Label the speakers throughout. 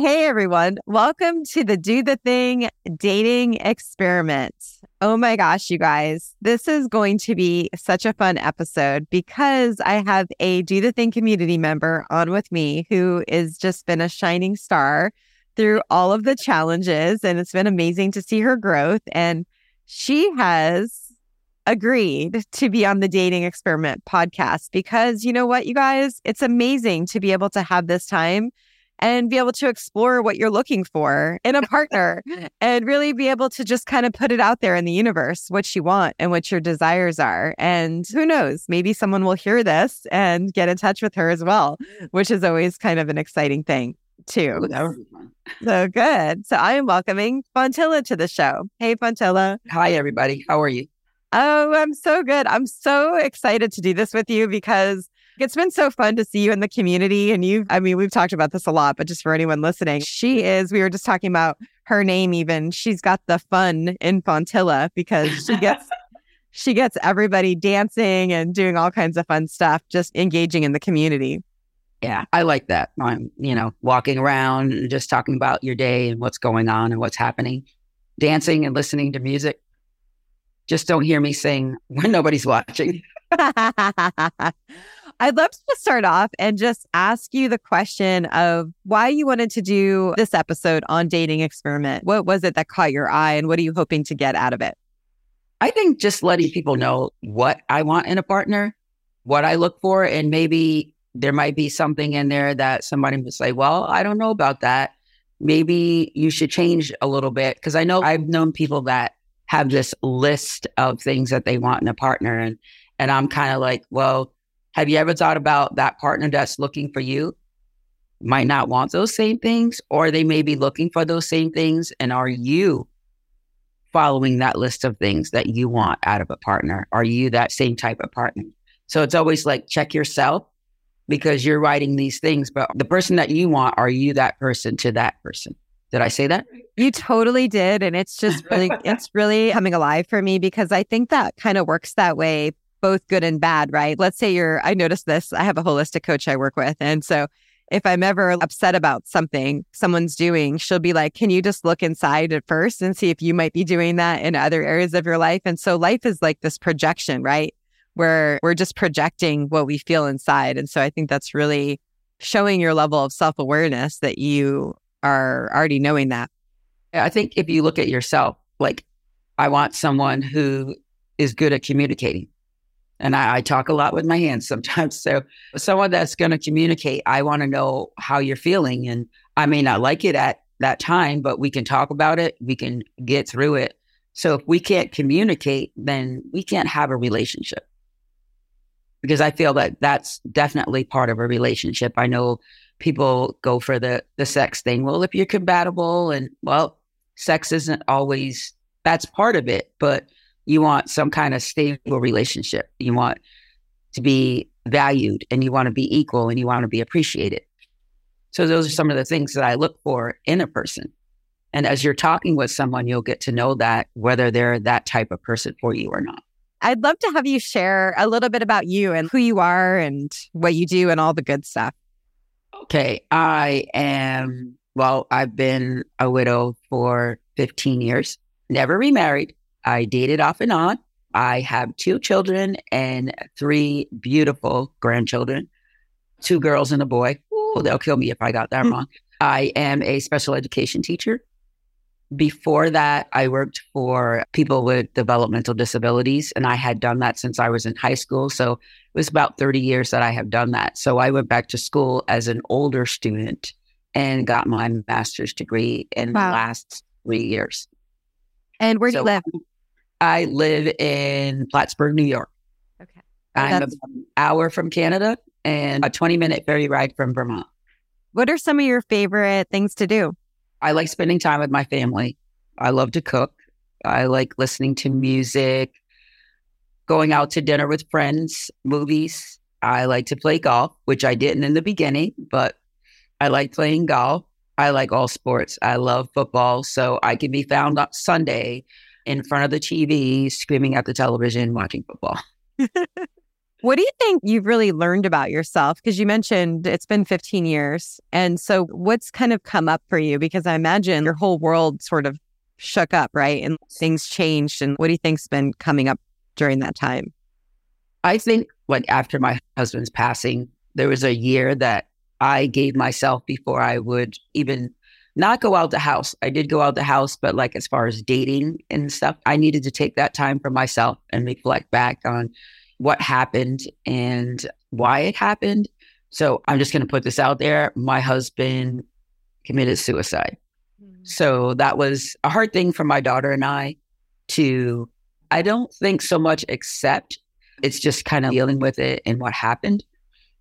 Speaker 1: Hey everyone, welcome to the Do the Thing dating experiment. Oh my gosh, you guys, this is going to be such a fun episode because I have a Do the Thing community member on with me who has just been a shining star through all of the challenges. And it's been amazing to see her growth. And she has agreed to be on the Dating Experiment podcast because you know what, you guys, it's amazing to be able to have this time and be able to explore what you're looking for in a partner and really be able to just kind of put it out there in the universe, what you want and what your desires are. And who knows, maybe someone will hear this and get in touch with her as well, which is always kind of an exciting thing too. so good. So I am welcoming Fontilla to the show. Hey, Fontilla.
Speaker 2: Hi, everybody. How are you?
Speaker 1: Oh, I'm so good. I'm so excited to do this with you because it's been so fun to see you in the community. And you, I mean, we've talked about this a lot, but just for anyone listening, she is, we were just talking about her name even. She's got the fun in Fontilla because she gets, she gets everybody dancing and doing all kinds of fun stuff, just engaging in the community.
Speaker 2: Yeah, I like that. I'm, you know, walking around and just talking about your day and what's going on and what's happening, dancing and listening to music. Just don't hear me sing when nobody's watching.
Speaker 1: I'd love to just start off and just ask you the question of why you wanted to do this episode on dating experiment. What was it that caught your eye and what are you hoping to get out of it?
Speaker 2: I think just letting people know what I want in a partner, what I look for, and maybe there might be something in there that somebody would say, well, I don't know about that. Maybe you should change a little bit. Cause I know I've known people that have this list of things that they want in a partner. And, and I'm kind of like, well, have you ever thought about that partner that's looking for you? Might not want those same things, or they may be looking for those same things. And are you following that list of things that you want out of a partner? Are you that same type of partner? So it's always like check yourself because you're writing these things, but the person that you want, are you that person to that person? Did I say that?
Speaker 1: You totally did. And it's just really, it's really coming alive for me because I think that kind of works that way both good and bad, right? Let's say you're, I noticed this. I have a holistic coach I work with. And so if I'm ever upset about something someone's doing, she'll be like, Can you just look inside at first and see if you might be doing that in other areas of your life? And so life is like this projection, right? Where we're just projecting what we feel inside. And so I think that's really showing your level of self awareness that you are already knowing that.
Speaker 2: I think if you look at yourself, like, I want someone who is good at communicating. And I, I, talk a lot with my hands sometimes. So, someone that's going to communicate, I want to know how you're feeling. And I may not like it at that time, but we can talk about it. We can get through it. So, if we can't communicate, then we can't have a relationship. Because I feel that that's definitely part of a relationship. I know people go for the the sex thing. Well, if you're compatible and well, sex isn't always that's part of it, but you want some kind of stable relationship. You want to be valued and you want to be equal and you want to be appreciated. So those are some of the things that I look for in a person. And as you're talking with someone, you'll get to know that whether they're that type of person for you or not.
Speaker 1: I'd love to have you share a little bit about you and who you are and what you do and all the good stuff.
Speaker 2: Okay. I am, well, I've been a widow for 15 years, never remarried. I dated off and on. I have two children and three beautiful grandchildren, two girls and a boy. Ooh, they'll kill me if I got that hmm. wrong. I am a special education teacher. Before that, I worked for people with developmental disabilities, and I had done that since I was in high school. So it was about 30 years that I have done that. So I went back to school as an older student and got my master's degree in wow. the last three years.
Speaker 1: And where do so, you live?
Speaker 2: I live in Plattsburgh, New York. Okay. I'm That's... an hour from Canada and a 20 minute ferry ride from Vermont.
Speaker 1: What are some of your favorite things to do?
Speaker 2: I like spending time with my family. I love to cook. I like listening to music, going out to dinner with friends, movies. I like to play golf, which I didn't in the beginning, but I like playing golf. I like all sports. I love football. So I can be found on Sunday in front of the TV, screaming at the television, watching football.
Speaker 1: What do you think you've really learned about yourself? Because you mentioned it's been 15 years. And so what's kind of come up for you? Because I imagine your whole world sort of shook up, right? And things changed. And what do you think's been coming up during that time?
Speaker 2: I think like after my husband's passing, there was a year that I gave myself before I would even not go out the house. I did go out the house, but like as far as dating and stuff, I needed to take that time for myself and reflect back on what happened and why it happened. So I'm just going to put this out there. My husband committed suicide. Mm-hmm. So that was a hard thing for my daughter and I to, I don't think so much accept. It's just kind of dealing with it and what happened.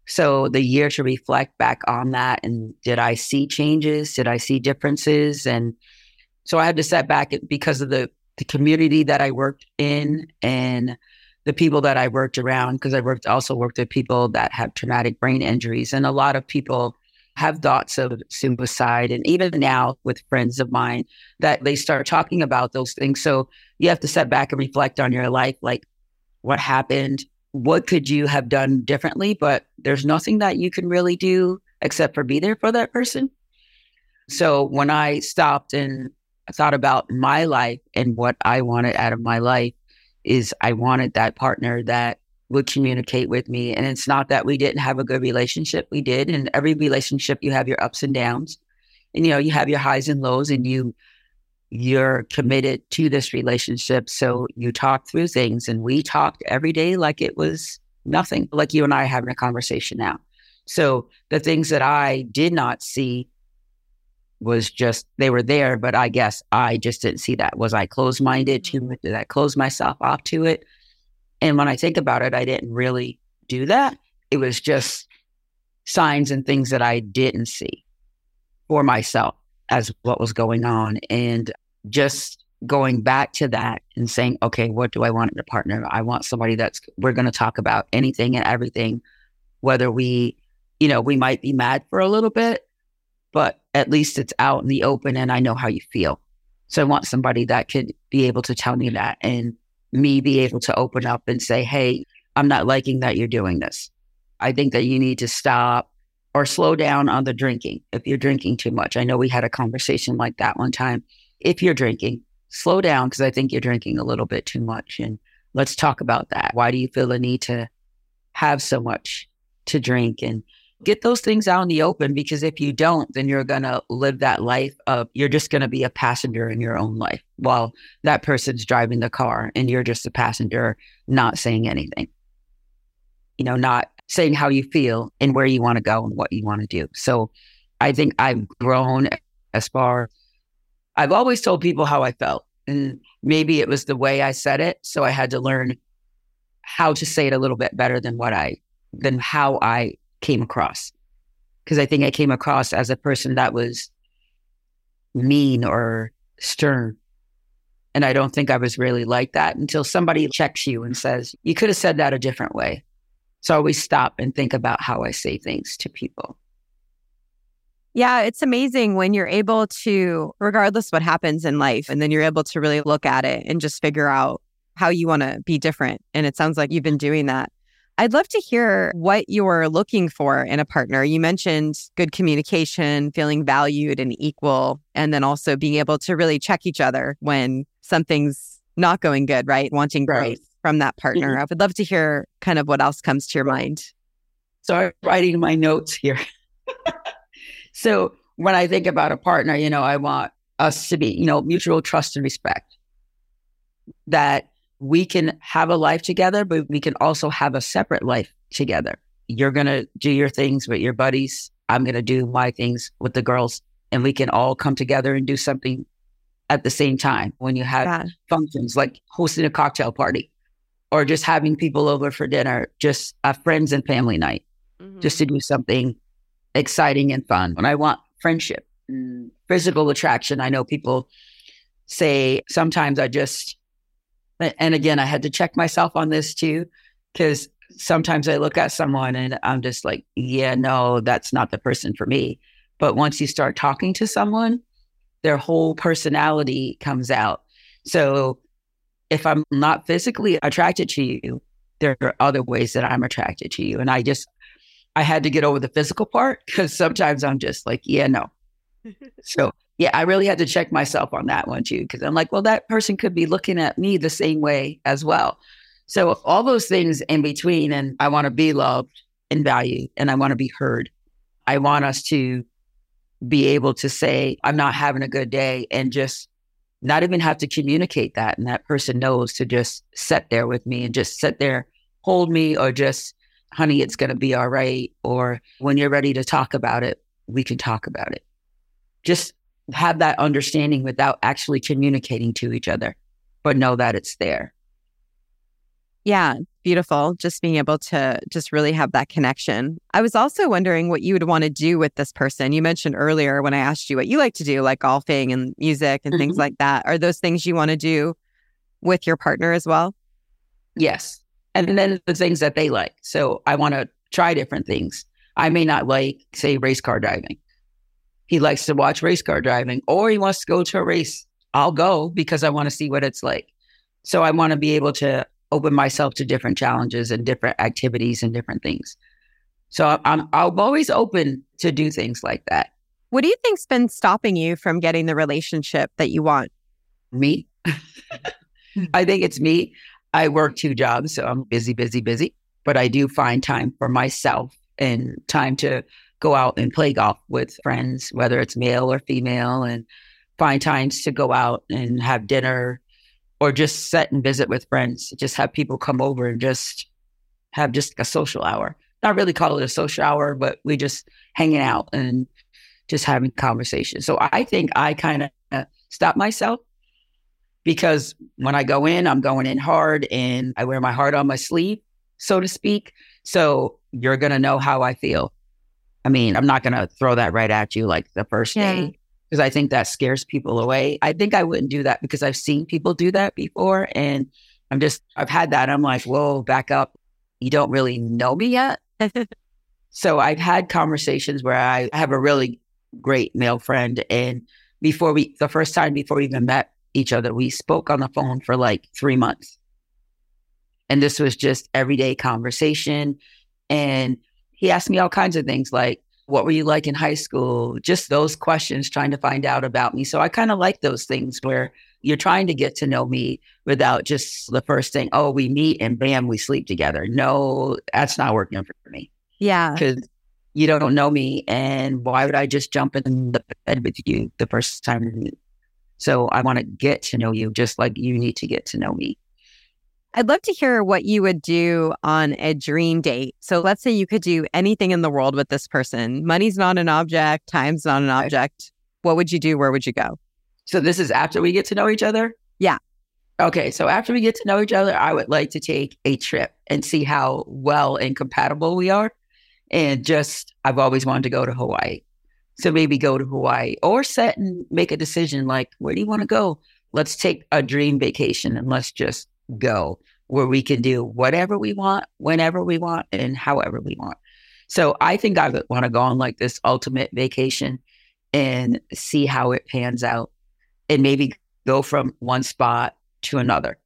Speaker 2: So the year to reflect back on that and did I see changes? Did I see differences? And so I had to set back because of the, the community that I worked in and the people that I worked around, because I worked also worked with people that have traumatic brain injuries. And a lot of people have thoughts of suicide. And even now with friends of mine that they start talking about those things. So you have to set back and reflect on your life, like what happened, what could you have done differently? But there's nothing that you can really do except for be there for that person. So when I stopped and thought about my life and what I wanted out of my life is I wanted that partner that would communicate with me. And it's not that we didn't have a good relationship. We did. And every relationship you have your ups and downs. And you know, you have your highs and lows and you you're committed to this relationship. So you talk through things and we talked every day like it was nothing, like you and I having a conversation now. So the things that I did not see was just they were there, but I guess I just didn't see that. Was I closed minded to mm-hmm. it? Did I close myself off to it? And when I think about it, I didn't really do that. It was just signs and things that I didn't see for myself as what was going on. And just going back to that and saying, okay, what do I want in a partner? I want somebody that's, we're going to talk about anything and everything, whether we, you know, we might be mad for a little bit, but at least it's out in the open and I know how you feel. So I want somebody that could be able to tell me that and me be able to open up and say, hey, I'm not liking that you're doing this. I think that you need to stop or slow down on the drinking if you're drinking too much. I know we had a conversation like that one time. If you're drinking, slow down because I think you're drinking a little bit too much. And let's talk about that. Why do you feel the need to have so much to drink and get those things out in the open? Because if you don't, then you're going to live that life of you're just going to be a passenger in your own life while that person's driving the car and you're just a passenger not saying anything. You know, not saying how you feel and where you want to go and what you want to do. So I think I've grown as far. I've always told people how I felt, and maybe it was the way I said it. So I had to learn how to say it a little bit better than what I, than how I came across. Because I think I came across as a person that was mean or stern. And I don't think I was really like that until somebody checks you and says, you could have said that a different way. So I always stop and think about how I say things to people.
Speaker 1: Yeah, it's amazing when you're able to, regardless what happens in life, and then you're able to really look at it and just figure out how you want to be different. And it sounds like you've been doing that. I'd love to hear what you're looking for in a partner. You mentioned good communication, feeling valued and equal, and then also being able to really check each other when something's not going good, right? Wanting growth. Right from that partner. Mm-hmm. I would love to hear kind of what else comes to your mind.
Speaker 2: So I'm writing my notes here. so when I think about a partner, you know, I want us to be, you know, mutual trust and respect. That we can have a life together, but we can also have a separate life together. You're going to do your things with your buddies. I'm going to do my things with the girls, and we can all come together and do something at the same time when you have yeah. functions like hosting a cocktail party or just having people over for dinner, just a friends and family night, mm-hmm. just to do something exciting and fun. And I want friendship, mm. physical attraction. I know people say sometimes I just, and again, I had to check myself on this too, because sometimes I look at someone and I'm just like, yeah, no, that's not the person for me. But once you start talking to someone, their whole personality comes out. So if I'm not physically attracted to you, there are other ways that I'm attracted to you. And I just, I had to get over the physical part because sometimes I'm just like, yeah, no. so yeah, I really had to check myself on that one too. Cause I'm like, well, that person could be looking at me the same way as well. So all those things in between, and I want to be loved and valued and I want to be heard. I want us to be able to say, I'm not having a good day and just not even have to communicate that. And that person knows to just sit there with me and just sit there, hold me, or just, honey, it's going to be all right. Or when you're ready to talk about it, we can talk about it. Just have that understanding without actually communicating to each other, but know that it's there.
Speaker 1: Yeah, beautiful. Just being able to just really have that connection. I was also wondering what you would want to do with this person. You mentioned earlier when I asked you what you like to do, like golfing and music and mm-hmm. things like that. Are those things you want to do with your partner as well?
Speaker 2: Yes. And then the things that they like. So I want to try different things. I may not like, say, race car driving. He likes to watch race car driving or he wants to go to a race. I'll go because I want to see what it's like. So I want to be able to open myself to different challenges and different activities and different things. So I'm I'm always open to do things like that.
Speaker 1: What do you think's been stopping you from getting the relationship that you want?
Speaker 2: Me. I think it's me. I work two jobs, so I'm busy, busy, busy. But I do find time for myself and time to go out and play golf with friends, whether it's male or female, and find times to go out and have dinner or just sit and visit with friends, just have people come over and just have just a social hour. Not really call it a social hour, but we just hanging out and just having conversations. So I think I kind of stop myself because when I go in, I'm going in hard and I wear my heart on my sleeve, so to speak. So you're going to know how I feel. I mean, I'm not going to throw that right at you like the first yeah. day because I think that scares people away. I think I wouldn't do that because I've seen people do that before. And I'm just, I've had that. I'm like, whoa, back up. You don't really know me yet. so I've had conversations where I have a really great male friend. And before we, the first time before we even met each other, we spoke on the phone for like three months. And this was just everyday conversation. And he asked me all kinds of things like, what were you like in high school? Just those questions, trying to find out about me. So I kind of like those things where you're trying to get to know me without just the first thing, oh, we meet and bam, we sleep together. No, that's not working for me.
Speaker 1: Yeah.
Speaker 2: Because you don't know me. And why would I just jump in the bed with you the first time? So I want to get to know you just like you need to get to know me.
Speaker 1: I'd love to hear what you would do on a dream date. So let's say you could do anything in the world with this person. Money's not an object, time's not an object. What would you do? Where would you go?
Speaker 2: So this is after we get to know each other?
Speaker 1: Yeah.
Speaker 2: Okay, so after we get to know each other, I would like to take a trip and see how well and compatible we are. And just, I've always wanted to go to Hawaii. So maybe go to Hawaii or set and make a decision like, where do you want to go? Let's take a dream vacation and let's just go where we can do whatever we want, whenever we want, and however we want. So I think I would want to go on like this ultimate vacation and see how it pans out and maybe go from one spot to another.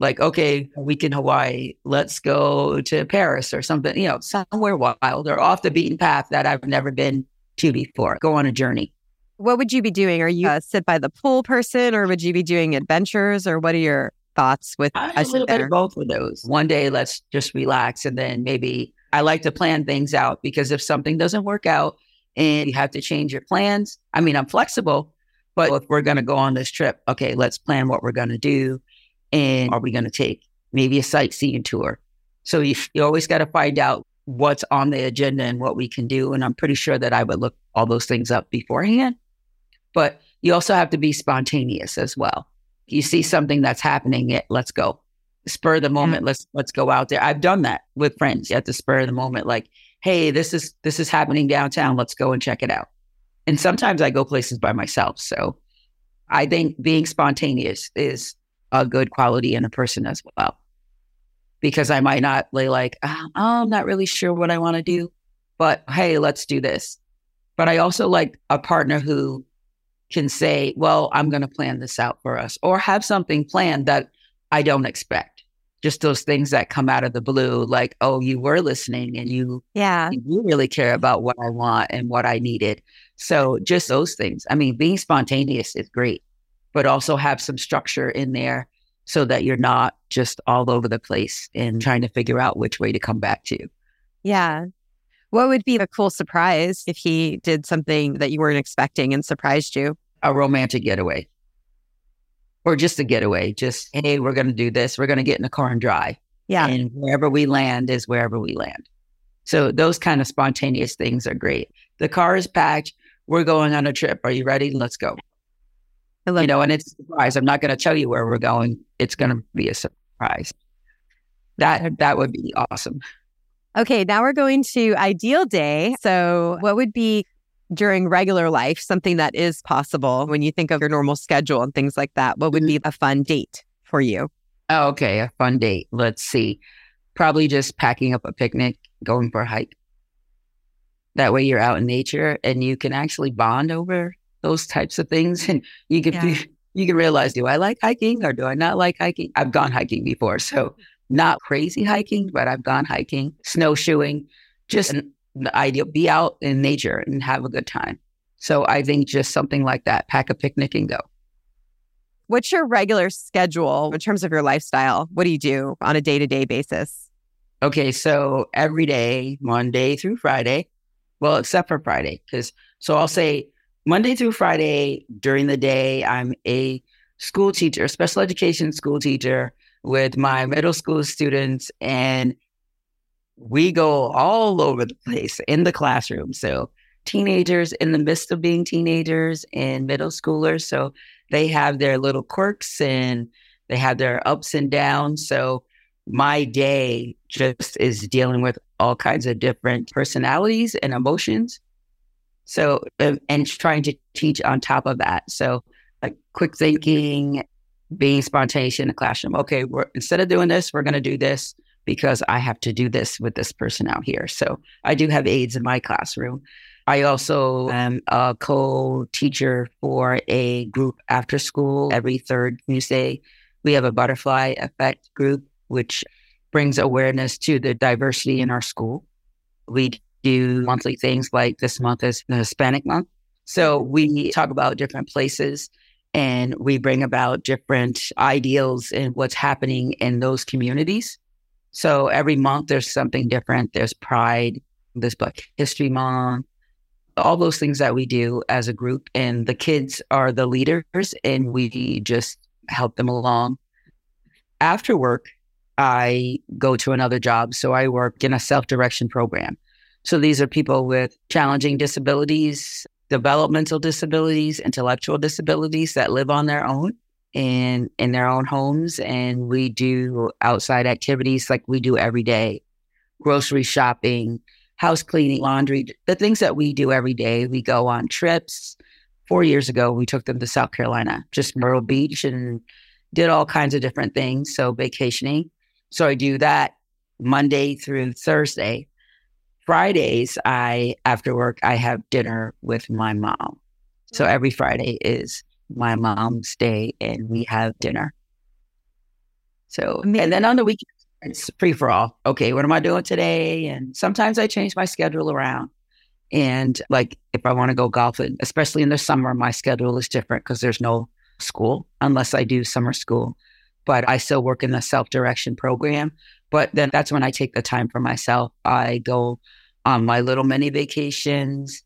Speaker 2: Like, okay, a week in Hawaii, let's go to Paris or something, you know, somewhere wild or off the beaten path that I've never been to before. Go on a journey.
Speaker 1: What would you be doing? Are you a sit by the pool person or would you be doing adventures or what are your thoughts with
Speaker 2: a little bit of both of those. One day, let's just relax, and then maybe I like to plan things out because if something doesn't work out and you have to change your plans, I mean, I'm flexible, but if we're going to go on this trip, okay, let's plan what we're going to do, and are we going to take maybe a sightseeing tour? So you, you always got to find out what's on the agenda and what we can do. And I'm pretty sure that I would look all those things up beforehand. But you also have to be spontaneous as well you see something that's happening, it, let's go. Spur the moment, let's let's go out there. I've done that with friends at the spur of the moment, like, hey, this is this is happening downtown. Let's go and check it out. And sometimes I go places by myself. So I think being spontaneous is a good quality in a person as well. Because I might not lay like, oh, I'm not really sure what I want to do, but hey, let's do this. But I also like a partner who can say, well, I'm going to plan this out for us or have something planned that I don't expect. just those things that come out of the blue, like, oh, you were listening and you,
Speaker 1: yeah,
Speaker 2: you really care about what I want and what I needed. So just those things. I mean, being spontaneous is great, but also have some structure in there so that you're not just all over the place and trying to figure out which way to come back to.
Speaker 1: Yeah. What would be a cool surprise if he did something that you weren't expecting and surprised you?
Speaker 2: A romantic getaway or just a getaway. Just, hey, we're going to do this. We're going to get in the car and drive.
Speaker 1: Yeah.
Speaker 2: And wherever we land is wherever we land. So those kind of spontaneous things are great. The car is packed. We're going on a trip. Are you ready? Let's go. I love You know, and it's a surprise. I'm not going to tell you where we're going. It's going to be a surprise. That that would be awesome.
Speaker 1: Okay, now we're going to ideal day. So, what would be during regular life, something that is possible when you think of your normal schedule and things like that? What would be mm-hmm. a fun date for you?
Speaker 2: Oh, okay, a fun date. Let's see. Probably just packing up a picnic, going for a hike. That way you're out in nature and you can actually bond over those types of things and you can yeah. you can realize do I like hiking or do I not like hiking? I've gone hiking before, so not crazy hiking, but I've gone hiking, snowshoeing, just the idea be out in nature and have a good time. So I think just something like that, pack a picnic and go.
Speaker 1: What's your regular schedule in terms of your lifestyle? What do you do on a day to day basis?
Speaker 2: Okay, so every day, Monday through Friday, well, except for Friday, because so I'll say Monday through Friday during the day, I'm a school teacher, special education school teacher with my middle school students. And we go all over the place in the classroom. So teenagers in the midst of being teenagers and middle schoolers. So they have their little quirks and they have their ups and downs. So my day just is dealing with all kinds of different personalities and emotions. So, and trying to teach on top of that. So, like quick thinking, being spontaneous in the classroom. Okay, we're, instead of doing this, we're going to do this because I have to do this with this person out here. So I do have aides in my classroom. I also am a co teacher for a group after school every third Tuesday. We have a butterfly effect group, which brings awareness to the diversity in our school. We do monthly things like this month is the Hispanic month. So we talk about different places and we bring about different ideals and what's happening in those communities. So every month there's something different. There's Pride, there's Black History Month, all those things that we do as a group. And the kids are the leaders and we just help them along. After work, I go to another job. So I work in a self direction program. So these are people with challenging disabilities, developmental disabilities, intellectual disabilities that live on their own and in their own homes. And we do outside activities like we do every day grocery shopping house cleaning laundry the things that we do every day. We go on trips. Four years ago we took them to south carolina just myrtle beach and did all kinds of different things. So vacationing. So i do that monday through thursday fridays i after work i have dinner with my mom so mm. every friday is my mom's day and we have dinner. So, and then on the weekends, it's free for all. Okay, what am I doing today? And sometimes I change my schedule around. And like if I want to go golfing, especially in the summer, my schedule is different because there's no school unless I do summer school. But I still work in the self direction program. But then that's when I take the time for myself. I go on my little mini vacations.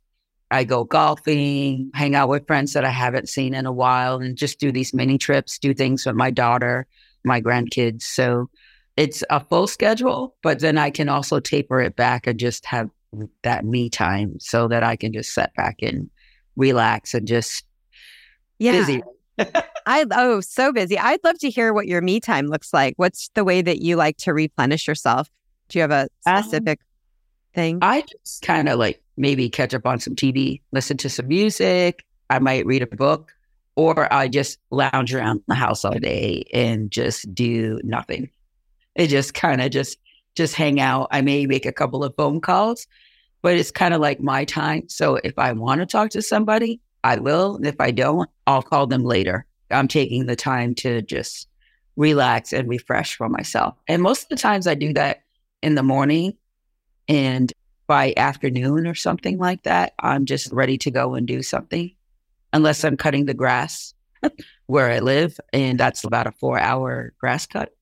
Speaker 2: I go golfing, hang out with friends that I haven't seen in a while, and just do these mini trips, do things with my daughter, my grandkids. So it's a full schedule, but then I can also taper it back and just have that me time so that I can just set back and relax and just
Speaker 1: yeah. busy. I oh so busy. I'd love to hear what your me time looks like. What's the way that you like to replenish yourself? Do you have a um, specific um, thing?
Speaker 2: I just kind of like maybe catch up on some TV, listen to some music. I might read a book, or I just lounge around the house all day and just do nothing. It just kind of just just hang out. I may make a couple of phone calls, but it's kind of like my time. So if I want to talk to somebody, I will. If I don't, I'll call them later. I'm taking the time to just relax and refresh for myself. And most of the times I do that in the morning and by afternoon or something like that, I'm just ready to go and do something unless I'm cutting the grass where I live. And that's about a four hour grass cut.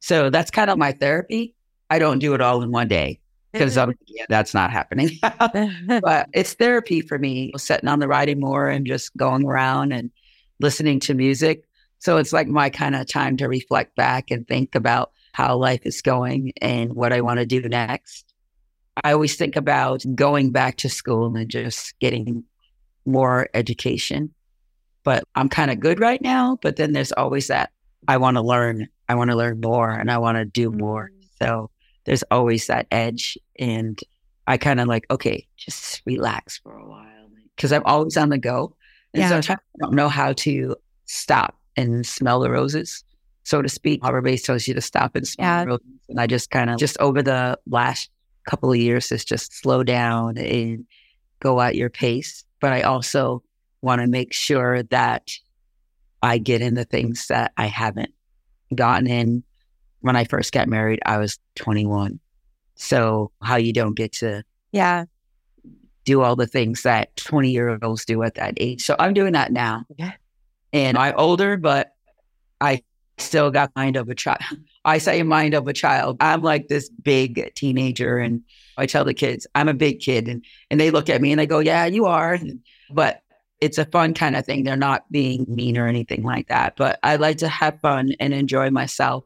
Speaker 2: So that's kind of my therapy. I don't do it all in one day because yeah, that's not happening. but it's therapy for me, sitting on the riding mower and just going around and listening to music. So it's like my kind of time to reflect back and think about how life is going and what I want to do next. I always think about going back to school and just getting more education. But I'm kind of good right now. But then there's always that I want to learn. I want to learn more and I want to do more. Mm. So there's always that edge. And I kind of like, okay, just relax for a while because I'm always on the go. And yeah. sometimes I don't know how to stop and smell the roses, so to speak. Everybody tells you to stop and smell yeah. roses. And I just kind of, just over the last couple of years, is just slow down and go at your pace. But I also want to make sure that I get in the things that I haven't gotten in. When I first got married, I was 21. So how you don't get to
Speaker 1: yeah
Speaker 2: do all the things that 20 year olds do at that age. So I'm doing that now.
Speaker 1: Yeah.
Speaker 2: And I'm older, but I still got mind of a child. I say mind of a child. I'm like this big teenager and I tell the kids I'm a big kid and, and they look at me and they go, yeah, you are. But it's a fun kind of thing. They're not being mean or anything like that. But I like to have fun and enjoy myself.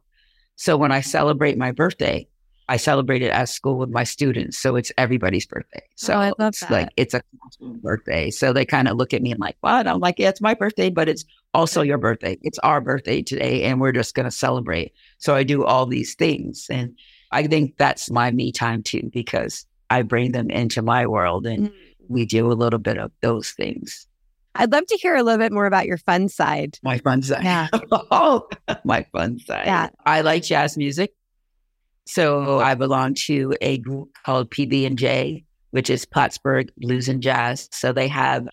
Speaker 2: So when I celebrate my birthday, I celebrate it at school with my students. So it's everybody's birthday. So
Speaker 1: oh, I love
Speaker 2: it's
Speaker 1: that.
Speaker 2: like it's a birthday. So they kind of look at me and like, what? I'm like, yeah, it's my birthday, but it's also your birthday. It's our birthday today, and we're just gonna celebrate. So I do all these things. And I think that's my me time too, because I bring them into my world and mm. we do a little bit of those things.
Speaker 1: I'd love to hear a little bit more about your fun side.
Speaker 2: My fun side.
Speaker 1: Yeah.
Speaker 2: oh, my fun side.
Speaker 1: Yeah.
Speaker 2: I like jazz music. So I belong to a group called PB&J, which is Plattsburgh Blues and Jazz. So they have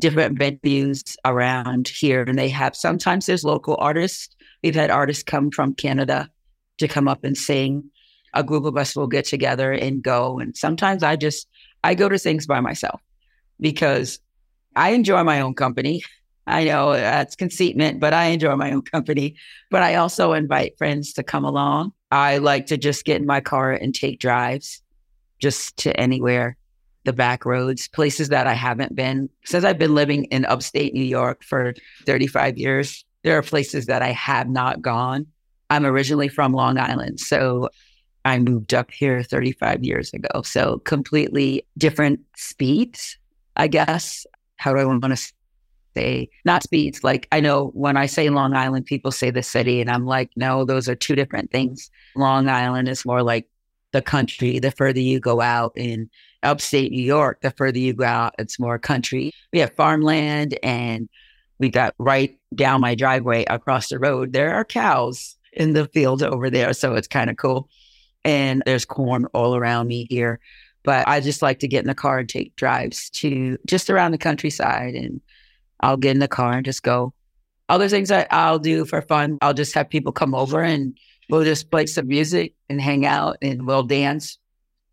Speaker 2: different venues around here and they have sometimes there's local artists. We've had artists come from Canada to come up and sing. A group of us will get together and go. And sometimes I just I go to things by myself because I enjoy my own company. I know uh, that's conceitment, but I enjoy my own company. But I also invite friends to come along. I like to just get in my car and take drives just to anywhere, the back roads, places that I haven't been. Since I've been living in upstate New York for 35 years, there are places that I have not gone. I'm originally from Long Island. So I moved up here 35 years ago. So completely different speeds, I guess how do I want to say not speeds? Like I know when I say Long Island, people say the city, and I'm like, no, those are two different things. Long Island is more like the country. The further you go out in upstate New York, the further you go out, it's more country. We have farmland and we got right down my driveway across the road. There are cows in the fields over there. So it's kind of cool. And there's corn all around me here. But I just like to get in the car and take drives to just around the countryside. And I'll get in the car and just go. Other things I, I'll do for fun, I'll just have people come over and we'll just play some music and hang out and we'll dance.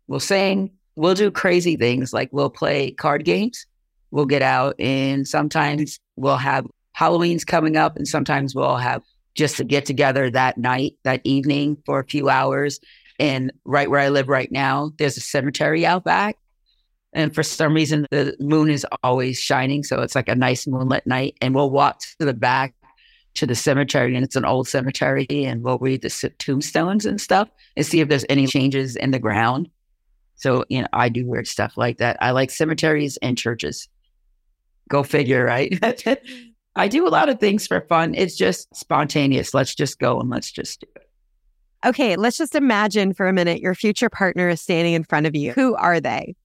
Speaker 2: We'll sing. We'll do crazy things like we'll play card games. We'll get out and sometimes we'll have Halloween's coming up and sometimes we'll have just to get together that night, that evening for a few hours and right where I live right now, there's a cemetery out back. And for some reason, the moon is always shining. So it's like a nice moonlit night. And we'll walk to the back to the cemetery, and it's an old cemetery. And we'll read the tombstones and stuff and see if there's any changes in the ground. So, you know, I do weird stuff like that. I like cemeteries and churches. Go figure, right? I do a lot of things for fun. It's just spontaneous. Let's just go and let's just do it.
Speaker 1: Okay, let's just imagine for a minute your future partner is standing in front of you. Who are they?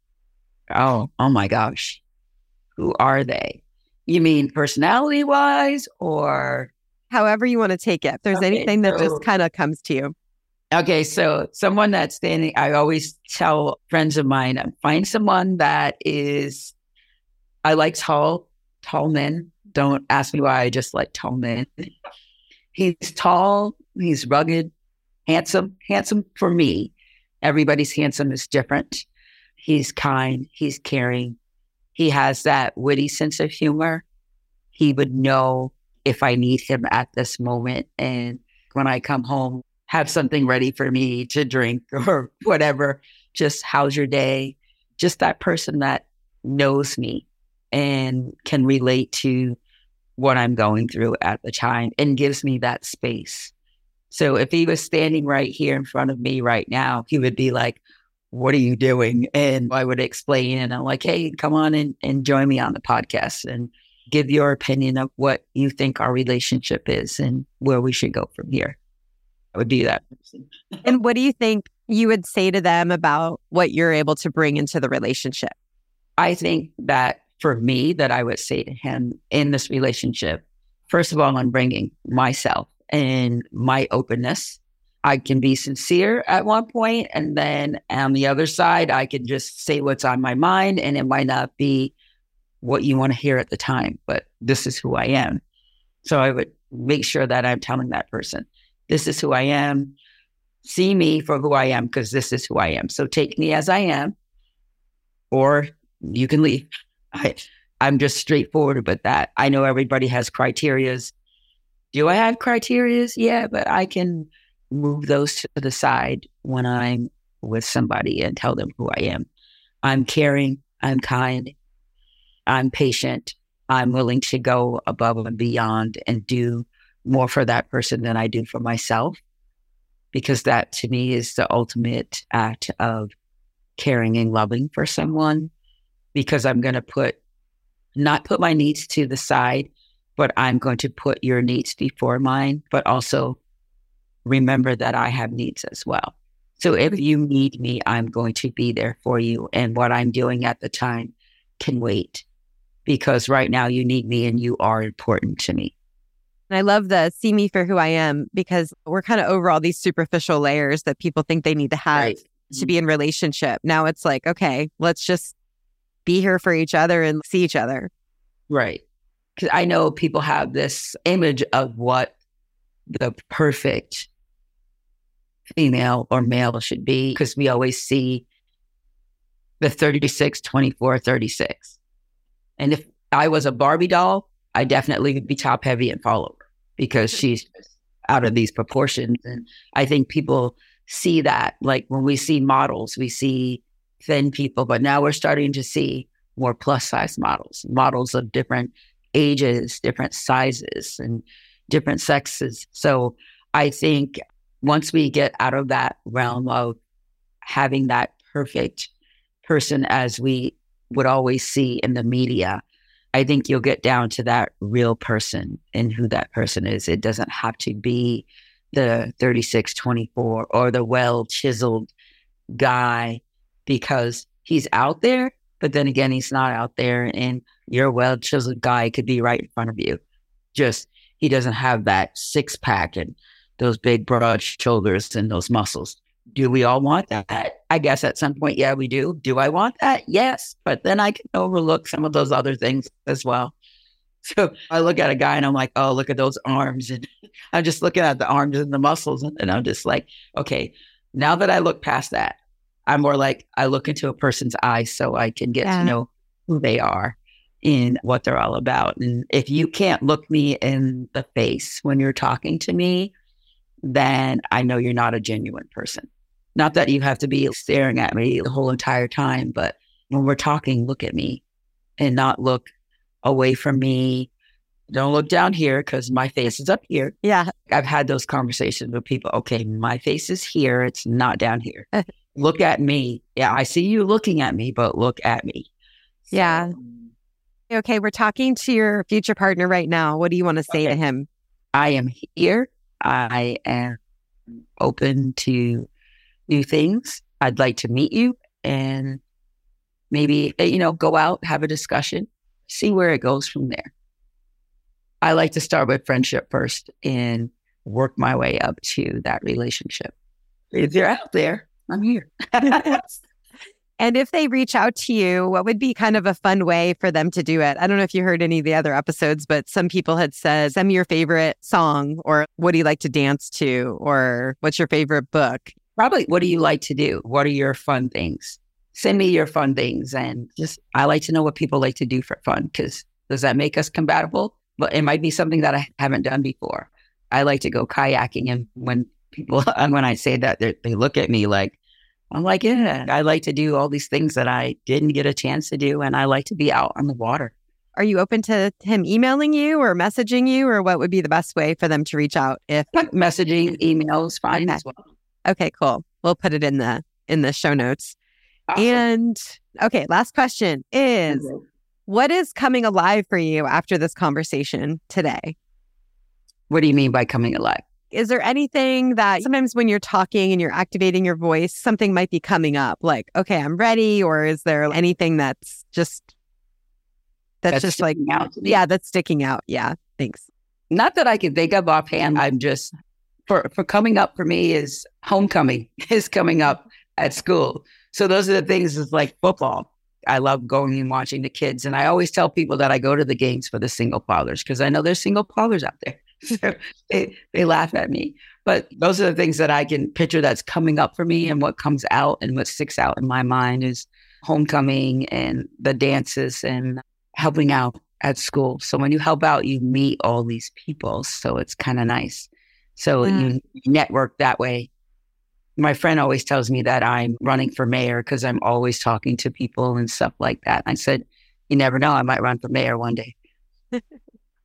Speaker 2: Oh, oh my gosh. Who are they? You mean personality wise or?
Speaker 1: However, you want to take it. If there's okay, anything that so, just kind of comes to you.
Speaker 2: Okay, so someone that's standing, I always tell friends of mine, find someone that is, I like tall, tall men. Don't ask me why I just like tall men. He's tall, he's rugged, handsome, handsome for me. Everybody's handsome is different. He's kind, he's caring. He has that witty sense of humor. He would know if I need him at this moment. And when I come home, have something ready for me to drink or whatever. Just how's your day? Just that person that knows me and can relate to what I'm going through at the time and gives me that space. So if he was standing right here in front of me right now, he would be like, What are you doing? And I would explain, and I'm like, Hey, come on and, and join me on the podcast and give your opinion of what you think our relationship is and where we should go from here. I would be that
Speaker 1: and what do you think you would say to them about what you're able to bring into the relationship?
Speaker 2: I think that for me that I would say to him in this relationship. First of all, I'm bringing myself and my openness. I can be sincere at one point, and then on the other side, I can just say what's on my mind, and it might not be what you want to hear at the time, but this is who I am. So I would make sure that I'm telling that person, this is who I am. See me for who I am, because this is who I am. So take me as I am, or you can leave. I, I'm just straightforward about that. I know everybody has criterias. Do I have criterias? Yeah, but I can move those to the side when I'm with somebody and tell them who I am. I'm caring. I'm kind. I'm patient. I'm willing to go above and beyond and do more for that person than I do for myself. Because that to me is the ultimate act of caring and loving for someone because I'm going to put, not put my needs to the side, but I'm going to put your needs before mine, but also remember that I have needs as well. So if you need me, I'm going to be there for you. And what I'm doing at the time can wait because right now you need me and you are important to me.
Speaker 1: And I love the see me for who I am because we're kind of over all these superficial layers that people think they need to have right. to be in relationship. Now it's like, okay, let's just be here for each other and see each other.
Speaker 2: Right. Because I know people have this image of what the perfect female or male should be because we always see the 36, 24, 36. And if I was a Barbie doll, I definitely would be top heavy and fall over because she's out of these proportions. And I think people see that. Like when we see models, we see thin people, but now we're starting to see more plus size models, models of different ages, different sizes, and different sexes. So I think once we get out of that realm of having that perfect person as we would always see in the media, I think you'll get down to that real person and who that person is. It doesn't have to be the 3624 or the well chiseled guy because he's out there, but then again, he's not out there. And your well chiseled guy could be right in front of you. Just he doesn't have that six pack and those big broad shoulders and those muscles. Do we all want that? I guess at some point, yeah, we do. Do I want that? Yes. But then I can overlook some of those other things as well. So I look at a guy and I'm like, oh, look at those arms. And I'm just looking at the arms and the muscles. And I'm just like, okay, now that I look past that, I'm more like I look into a person's eyes so I can get yeah. to know who they are and what they're all about. And if you can't look me in the face when you're talking to me, then I know you're not a genuine person. Not that you have to be staring at me the whole entire time, but when we're talking, look at me and not look away from me. Don't look down here because my face is up here.
Speaker 1: Yeah.
Speaker 2: I've had those conversations with people. Okay, my face is here. It's not down here. look at me. Yeah, I see you looking at me, but look at me.
Speaker 1: So, yeah. Okay, we're talking to your future partner right now. What do you want to say okay. to him?
Speaker 2: I am here. I am open to new things. I'd like to meet you and maybe, eh, you know, go out, have a discussion, see where it goes from there. I like to start with friendship first and work my way up to that relationship. If you're out there, I'm here.
Speaker 1: And if they reach out to you, what would be kind of a fun way for them to do it? I don't know if you heard any of the other episodes, but some people had said, send me your favorite song or what do you like to dance to or what's your favorite book?
Speaker 2: Probably, what do you like to do? What are your fun things? Send me your fun things. And just, I like to know what people like to do for fun because does that make us compatible? But it might be something that I haven't done before. I like to go kayaking. And when people, and when I say that, they look at me like, I'm like, yeah, I like to do all these things that I didn't get a chance to do. And I like to be out on the water.
Speaker 1: Are you open to him emailing you or messaging you, or what would be the best way for them to reach out? If
Speaker 2: messaging, emails, fine okay. as well.
Speaker 1: Okay, cool. We'll put it in the in the show notes. Awesome. And okay, last question is okay. what is coming alive for you after this conversation today?
Speaker 2: What do you mean by coming alive?
Speaker 1: Is there anything that sometimes when you're talking and you're activating your voice, something might be coming up like, okay, I'm ready? Or is there anything that's just, that's, that's just like, yeah, that's sticking out. Yeah. Thanks.
Speaker 2: Not that I can think of offhand. I'm just, for, for coming up for me is homecoming is coming up at school. So those are the things is like football. I love going and watching the kids. And I always tell people that I go to the games for the single fathers because I know there's single fathers out there. so they, they laugh at me. But those are the things that I can picture that's coming up for me. And what comes out and what sticks out in my mind is homecoming and the dances and helping out at school. So when you help out, you meet all these people. So it's kind of nice. So yeah. you mm. network that way. My friend always tells me that I'm running for mayor because I'm always talking to people and stuff like that. I said, you never know, I might run for mayor one day.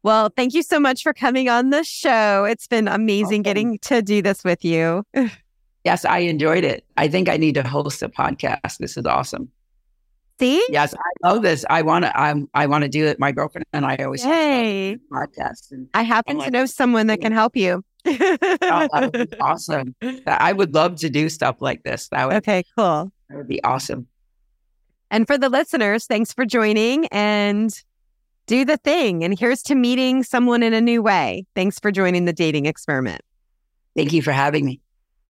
Speaker 1: Well, thank you so much for coming on the show. It's been amazing awesome. getting to do this with you.
Speaker 2: yes, I enjoyed it. I think I need to host a podcast. This is awesome.
Speaker 1: See?
Speaker 2: Yes, I love this. I want to. I'm. I want to do it. My girlfriend and I always
Speaker 1: hey
Speaker 2: podcasts.
Speaker 1: And I happen to know someone that can help you.
Speaker 2: oh, that would be awesome. I would love to do stuff like this. That would.
Speaker 1: Okay. Cool.
Speaker 2: That would be awesome.
Speaker 1: And for the listeners, thanks for joining. And do the thing. And here's to meeting someone in a new way. Thanks for joining the dating experiment.
Speaker 2: Thank you for having me.